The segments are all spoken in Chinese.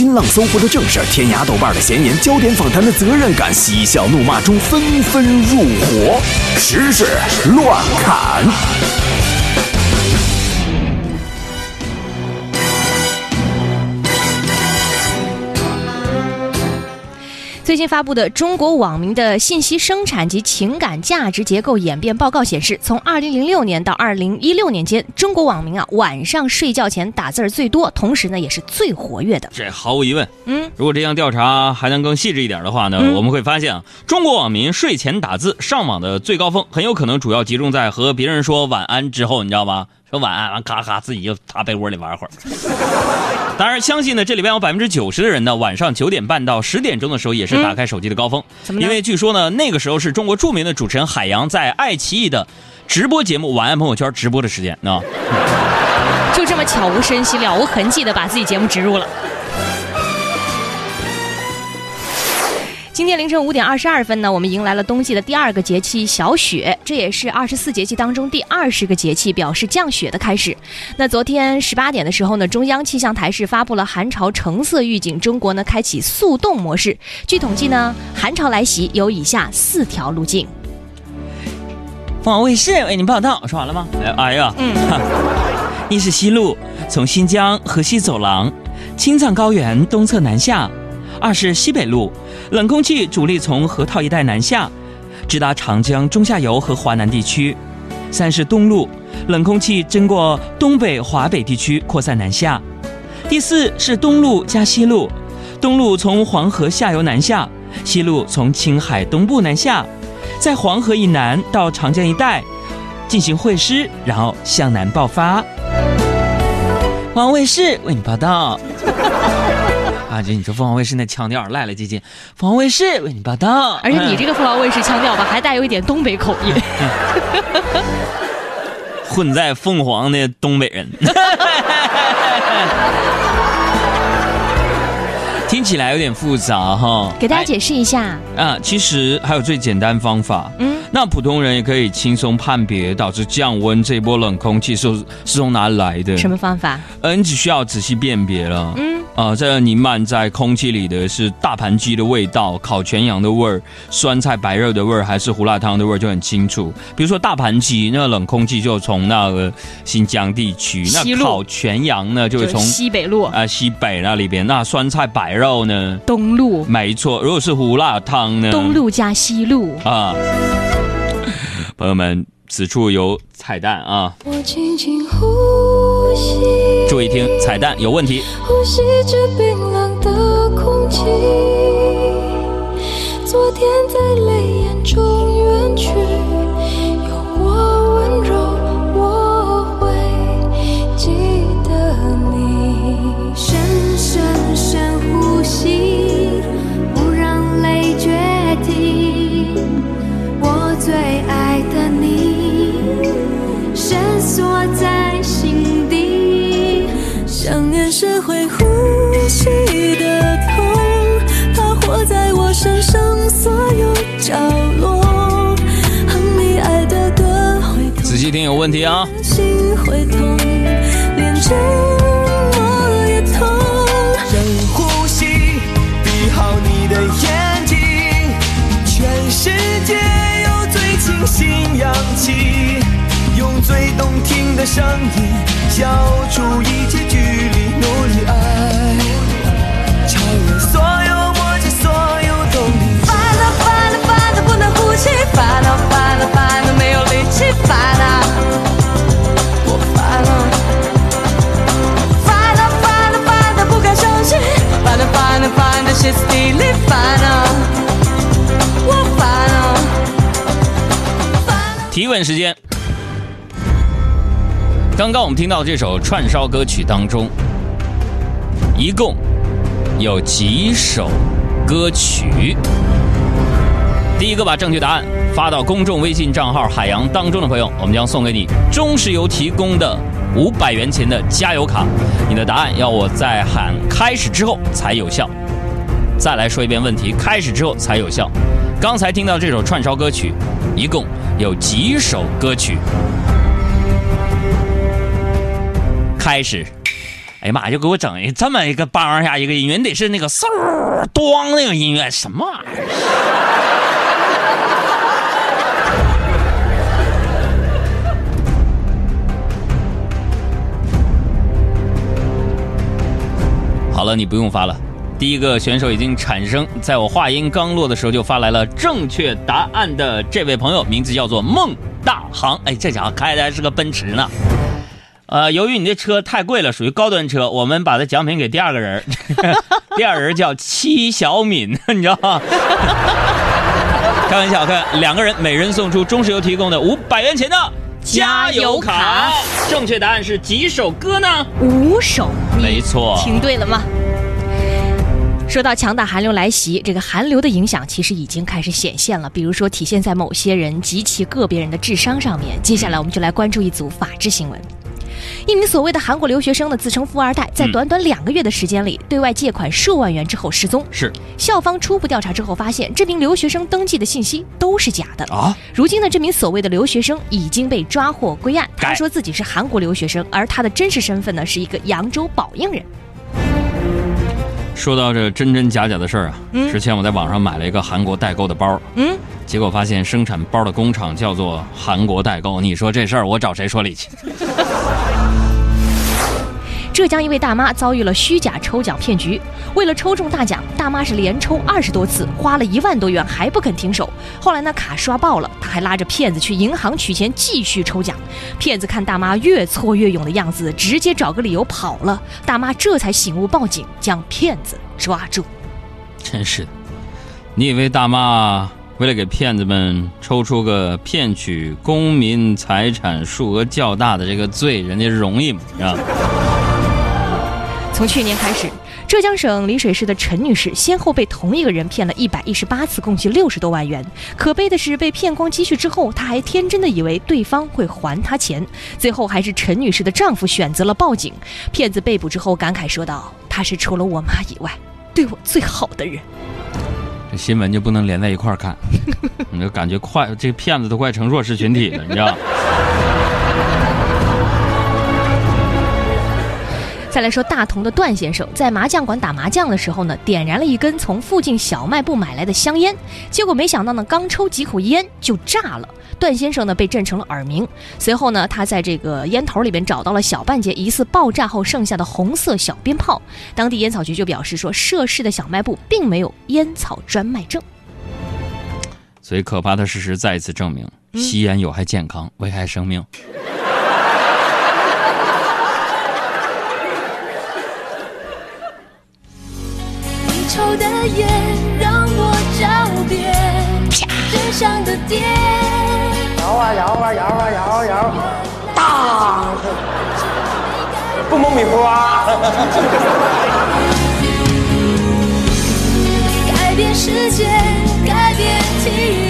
新浪搜狐的正事，天涯豆瓣的闲言，焦点访谈的责任感，嬉笑怒骂中纷纷入伙，时事乱砍。最近发布的《中国网民的信息生产及情感价值结构演变报告》显示，从2006年到2016年间，中国网民啊晚上睡觉前打字儿最多，同时呢也是最活跃的。这毫无疑问，嗯，如果这项调查还能更细致一点的话呢，我们会发现啊，中国网民睡前打字上网的最高峰，很有可能主要集中在和别人说晚安之后，你知道吧？说晚安完，咔咔自己就趴被窝里玩会儿。当然，相信呢，这里边有百分之九十的人呢，晚上九点半到十点钟的时候也是打开手机的高峰。因为据说呢，那个时候是中国著名的主持人海洋在爱奇艺的直播节目《晚安朋友圈》直播的时间啊。就这么悄无声息、了无痕迹的把自己节目植入了。今天凌晨五点二十二分呢，我们迎来了冬季的第二个节气小雪，这也是二十四节气当中第二十个节气，表示降雪的开始。那昨天十八点的时候呢，中央气象台是发布了寒潮橙色预警，中国呢开启速冻模式。据统计呢，寒潮来袭有以下四条路径。凤凰卫视为您报道，说完了吗？哎呀，嗯，一是西路，从新疆河西走廊，青藏高原东侧南下。二是西北路，冷空气主力从河套一带南下，直达长江中下游和华南地区；三是东路，冷空气经过东北、华北地区扩散南下；第四是东路加西路，东路从黄河下游南下，西路从青海东部南下，在黄河以南到长江一带进行会师，然后向南爆发。王卫视为你报道。啊，就你说凤凰卫视那腔调赖了唧唧，凤凰卫视为你报道。而且你这个凤凰卫视腔调吧，还带有一点东北口音，混在凤凰的东北人，听起来有点复杂哈。给大家解释一下啊，其实还有最简单方法，嗯，那普通人也可以轻松判别导致降温这波冷空气是是从哪里来的。什么方法？呃，你只需要仔细辨别了，嗯。啊，这弥漫在空气里的是大盘鸡的味道、烤全羊的味儿、酸菜白肉的味儿，还是胡辣汤的味儿就很清楚。比如说大盘鸡，那冷空气就从那个新疆地区；那烤全羊呢，就是从西北路啊西北那里边。那酸菜白肉呢，东路。没错，如果是胡辣汤呢，东路加西路啊。朋友们，此处有彩蛋啊！我轻轻呼吸。注意听，彩蛋有问题。呼吸着冰冷的空气，昨天在泪眼中问题啊！会痛，连沉默也痛深呼吸，闭好你的眼睛，全世界有最清新氧气，用最动听的声音消除一切距离，努力爱，时间。刚刚我们听到这首串烧歌曲当中，一共有几首歌曲？第一个把正确答案发到公众微信账号“海洋”当中的朋友，我们将送给你中石油提供的五百元钱的加油卡。你的答案要我在喊开始之后才有效。再来说一遍问题，开始之后才有效。刚才听到这首串烧歌曲，一共有几首歌曲？开始。哎呀妈，就给我整一这么一个梆下一个音乐，你得是那个嗖咣那个音乐，什么玩意儿？好了，你不用发了。第一个选手已经产生，在我话音刚落的时候就发来了正确答案的这位朋友，名字叫做孟大航。哎，这家伙开的还是个奔驰呢。呃，由于你这车太贵了，属于高端车，我们把它奖品给第二个人。第二人叫戚小敏，你知道吗？开玩笑，看两个人，每人送出中石油提供的五百元钱的加油卡。正确答案是几首歌呢？五首，你没错听对了吗？说到强大寒流来袭，这个寒流的影响其实已经开始显现了，比如说体现在某些人及其个别人的智商上面。接下来我们就来关注一组法制新闻。一名所谓的韩国留学生呢，自称富二代，在短短两个月的时间里，对外借款数万元之后失踪。是校方初步调查之后发现，这名留学生登记的信息都是假的。啊，如今呢，这名所谓的留学生已经被抓获归案。他说自己是韩国留学生，而他的真实身份呢是一个扬州宝应人。说到这真真假假的事儿啊，嗯？之前我在网上买了一个韩国代购的包，嗯，结果发现生产包的工厂叫做韩国代购，你说这事儿我找谁说理去？浙江一位大妈遭遇了虚假抽奖骗局，为了抽中大奖，大妈是连抽二十多次，花了一万多元还不肯停手。后来呢，卡刷爆了，她还拉着骗子去银行取钱继续抽奖。骗子看大妈越挫越勇的样子，直接找个理由跑了。大妈这才醒悟，报警将骗子抓住。真是的，你以为大妈为了给骗子们抽出个骗取公民财产数额较大的这个罪，人家容易吗？是吧？从去年开始，浙江省丽水市的陈女士先后被同一个人骗了一百一十八次，共计六十多万元。可悲的是，被骗光积蓄之后，她还天真的以为对方会还她钱，最后还是陈女士的丈夫选择了报警。骗子被捕之后感慨说道：“他是除了我妈以外对我最好的人。这新闻就不能连在一块儿看，你就感觉快，这骗子都快成弱势群体了，你知道？”再来说大同的段先生，在麻将馆打麻将的时候呢，点燃了一根从附近小卖部买来的香烟，结果没想到呢，刚抽几口烟就炸了。段先生呢被震成了耳鸣，随后呢，他在这个烟头里边找到了小半截疑似爆炸后剩下的红色小鞭炮。当地烟草局就表示说，涉事的小卖部并没有烟草专卖证。所以可怕的事实再一次证明，吸烟有害健康，危害生命。的眼让我找遍身上的点。摇啊摇啊摇啊摇啊摇，大，不蒙米糊啊！改变世界，改变体验。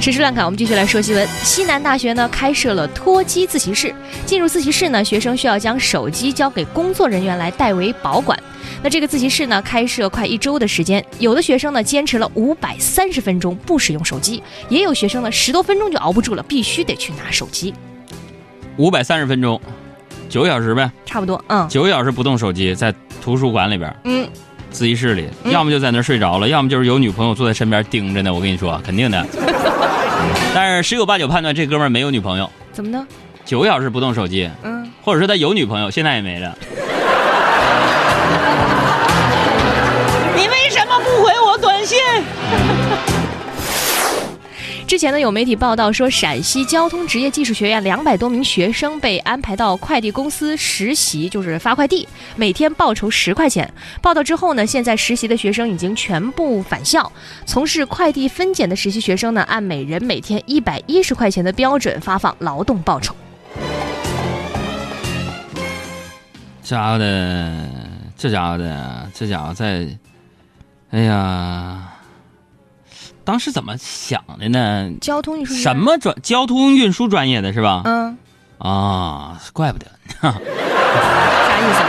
时事乱侃，我们继续来说新闻。西南大学呢开设了脱机自习室，进入自习室呢，学生需要将手机交给工作人员来代为保管。那这个自习室呢开设快一周的时间，有的学生呢坚持了五百三十分钟不使用手机，也有学生呢十多分钟就熬不住了，必须得去拿手机。五百三十分钟，九小时呗，差不多，嗯九个小时不动手机，在图书馆里边、嗯，自习室里，嗯要么就在那儿睡着了，要么就是有女朋友坐在身边盯着呢。我跟你说，肯定的。但是十有八九判断这哥们儿没有女朋友，怎么呢？九个小时不动手机，嗯，或者说他有女朋友，现在也没了。你为什么不回我短信？之前呢，有媒体报道说，陕西交通职业技术学院两百多名学生被安排到快递公司实习，就是发快递，每天报酬十块钱。报道之后呢，现在实习的学生已经全部返校，从事快递分拣的实习学生呢，按每人每天一百一十块钱的标准发放劳动报酬。这家伙的，这家伙的，这家伙在，哎呀，当时怎么想的呢？交通运输什？么专交通运输专业的是吧？嗯，啊，怪不得。啥意思？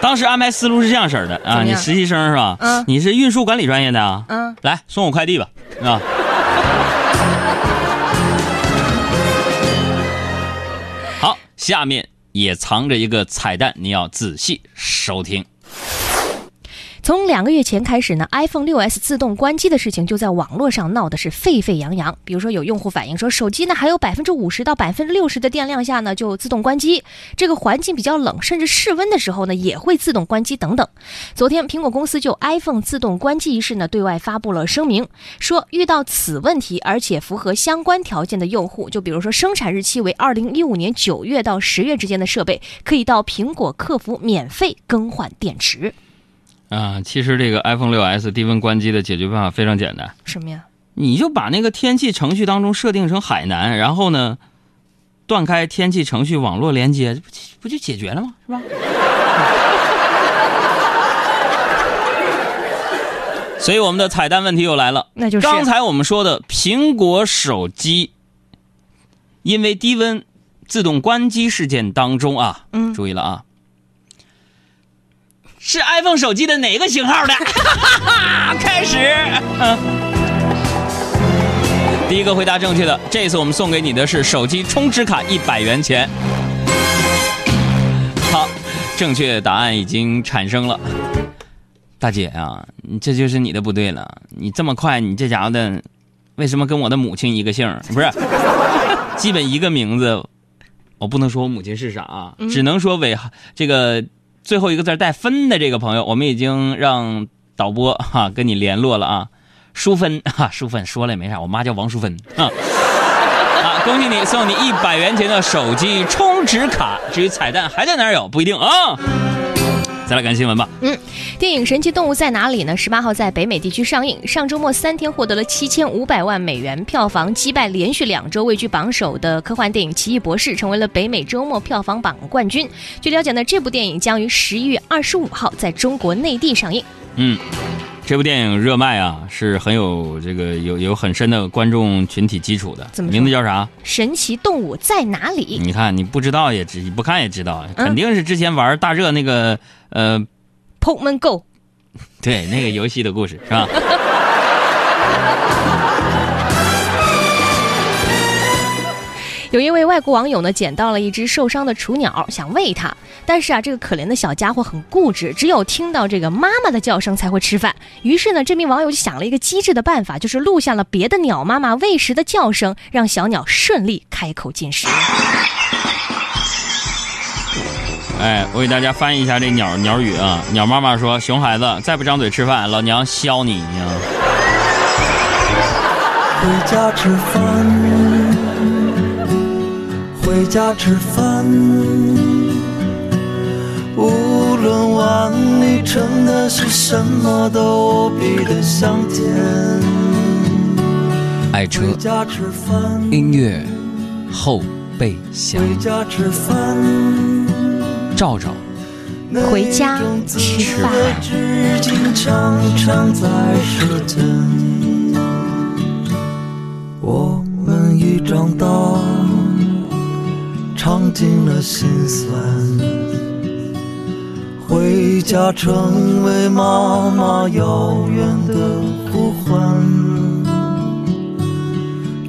当时安排思路是这样式的啊，你实习生是吧？嗯你是运输管理专业的啊？嗯，来送我快递吧，啊。好下面也藏着一个彩蛋，你要仔细收听。从两个月前开始呢，iPhone 6s 自动关机的事情就在网络上闹的是沸沸扬扬。比如说，有用户反映说，手机呢还有百分之五十到百分之六十的电量下呢就自动关机，这个环境比较冷，甚至室温的时候呢也会自动关机等等。昨天，苹果公司就 iPhone 自动关机一事呢对外发布了声明，说遇到此问题而且符合相关条件的用户，就比如说生产日期为二零一五年九月到十月之间的设备，可以到苹果客服免费更换电池。啊，其实这个 iPhone 六 S 低温关机的解决办法非常简单，什么呀？你就把那个天气程序当中设定成海南，然后呢，断开天气程序网络连接，不不就解决了吗？是吧？所以我们的彩蛋问题又来了，那就是刚才我们说的苹果手机因为低温自动关机事件当中啊，嗯注意了啊。是 iPhone 手机的哪个型号的？开始。第一个回答正确的，这次我们送给你的是手机充值卡一百元钱。好，正确答案已经产生了。大姐啊，你这就是你的不对了。你这么快，你这家伙的，为什么跟我的母亲一个姓？不是，基本一个名字。我不能说我母亲是啥啊，只能说尾这个。最后一个字带分的这个朋友，我们已经让导播哈跟你联络了啊，淑芬 哈，淑芬说了也没啥，我妈叫王淑芬啊。啊，恭喜你，送你一百元钱的手机充值卡。至于彩蛋还在哪有不一定啊。再来看新闻吧。嗯，电影《神奇动物在哪里》呢？十八号在北美地区上映，上周末三天获得了七千五百万美元票房，击败连续两周位居榜首的科幻电影《奇异博士》，成为了北美周末票房榜冠军。据了解呢，这部电影将于十一月二十五号在中国内地上映。嗯，这部电影热卖啊，是很有这个有有很深的观众群体基础的。怎么名字叫啥？神奇动物在哪里？你看你不知道也知，你不看也知道，嗯肯定是之前玩大热那个呃，Pokemon Go。对那个游戏的故事是吧？有一位外国网友呢，捡到了一只受伤的雏鸟，想喂它，但是啊，这个可怜的小家伙很固执，只有听到这个妈妈的叫声才会吃饭。于是呢，这名网友就想了一个机智的办法，就是录下了别的鸟妈妈喂食的叫声，让小鸟顺利开口进食。哎，我给大家翻译一下这鸟鸟语啊。鸟妈妈说：“熊孩子，再不张嘴吃饭，老娘削你呀！”回家吃饭，回家吃饭。无论碗里盛的是什么，都无比的香甜。爱车回家吃饭，音乐后备箱，回家吃饭。照照回家吃饭。我们已长大，尝尽了心酸。回家成为妈妈遥远的呼唤，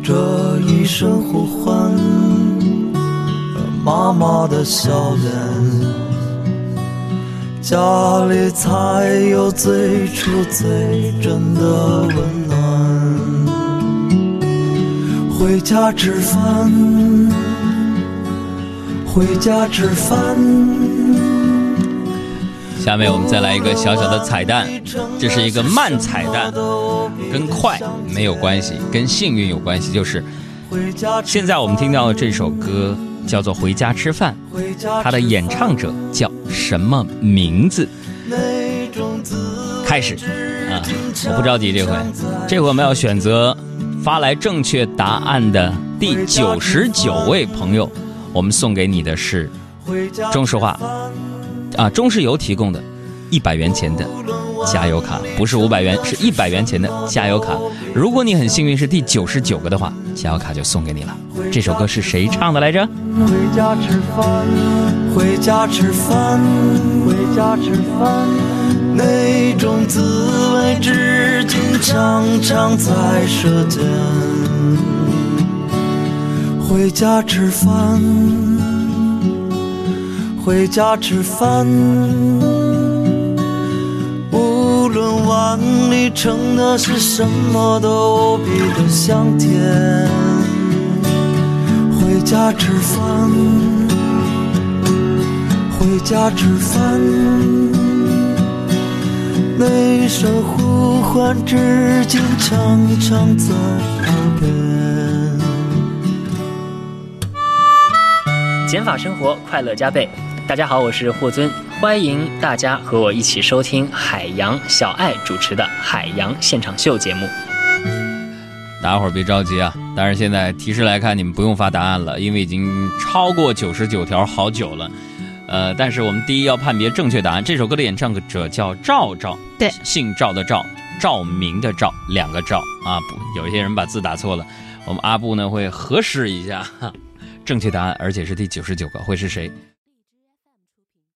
这一声呼唤，妈妈的笑脸。家里才有最初最真的温暖。回家吃饭，回家吃饭。下面我们再来一个小小的彩蛋，这是一个慢彩蛋，跟快没有关系，跟幸运有关系。就是现在我们听到的这首歌叫做《回家吃饭》，它的演唱者叫什么名字？开始啊，我不着急这回，这回我们要选择发来正确答案的第九十九位朋友，我们送给你的是中石化啊中石油提供的一百元钱的加油卡，不是五百元，是一百元钱的加油卡。如果你很幸运是第九十九个的话，加油卡就送给你了。这首歌是谁唱的来着？回家吃饭，回家吃饭，回家吃饭，那种滋味至今常常在舌尖。回家吃饭，回家吃饭。无论碗里盛的是什么，都无比的香甜。回家吃饭，回家吃饭。那首呼唤至今常常在耳边。减法生活，快乐加倍。大家好，我是霍尊，欢迎大家和我一起收听海洋小爱主持的《海洋现场秀》节目。大家伙儿别着急啊！但是现在提示来看，你们不用发答案了，因为已经超过九十九条好久了。呃，但是我们第一要判别正确答案。这首歌的演唱者叫赵赵，对，姓赵的赵，赵明的赵，两个赵啊。不，有一些人把字打错了。我们阿布呢会核实一下正确答案，而且是第九十九个，会是谁？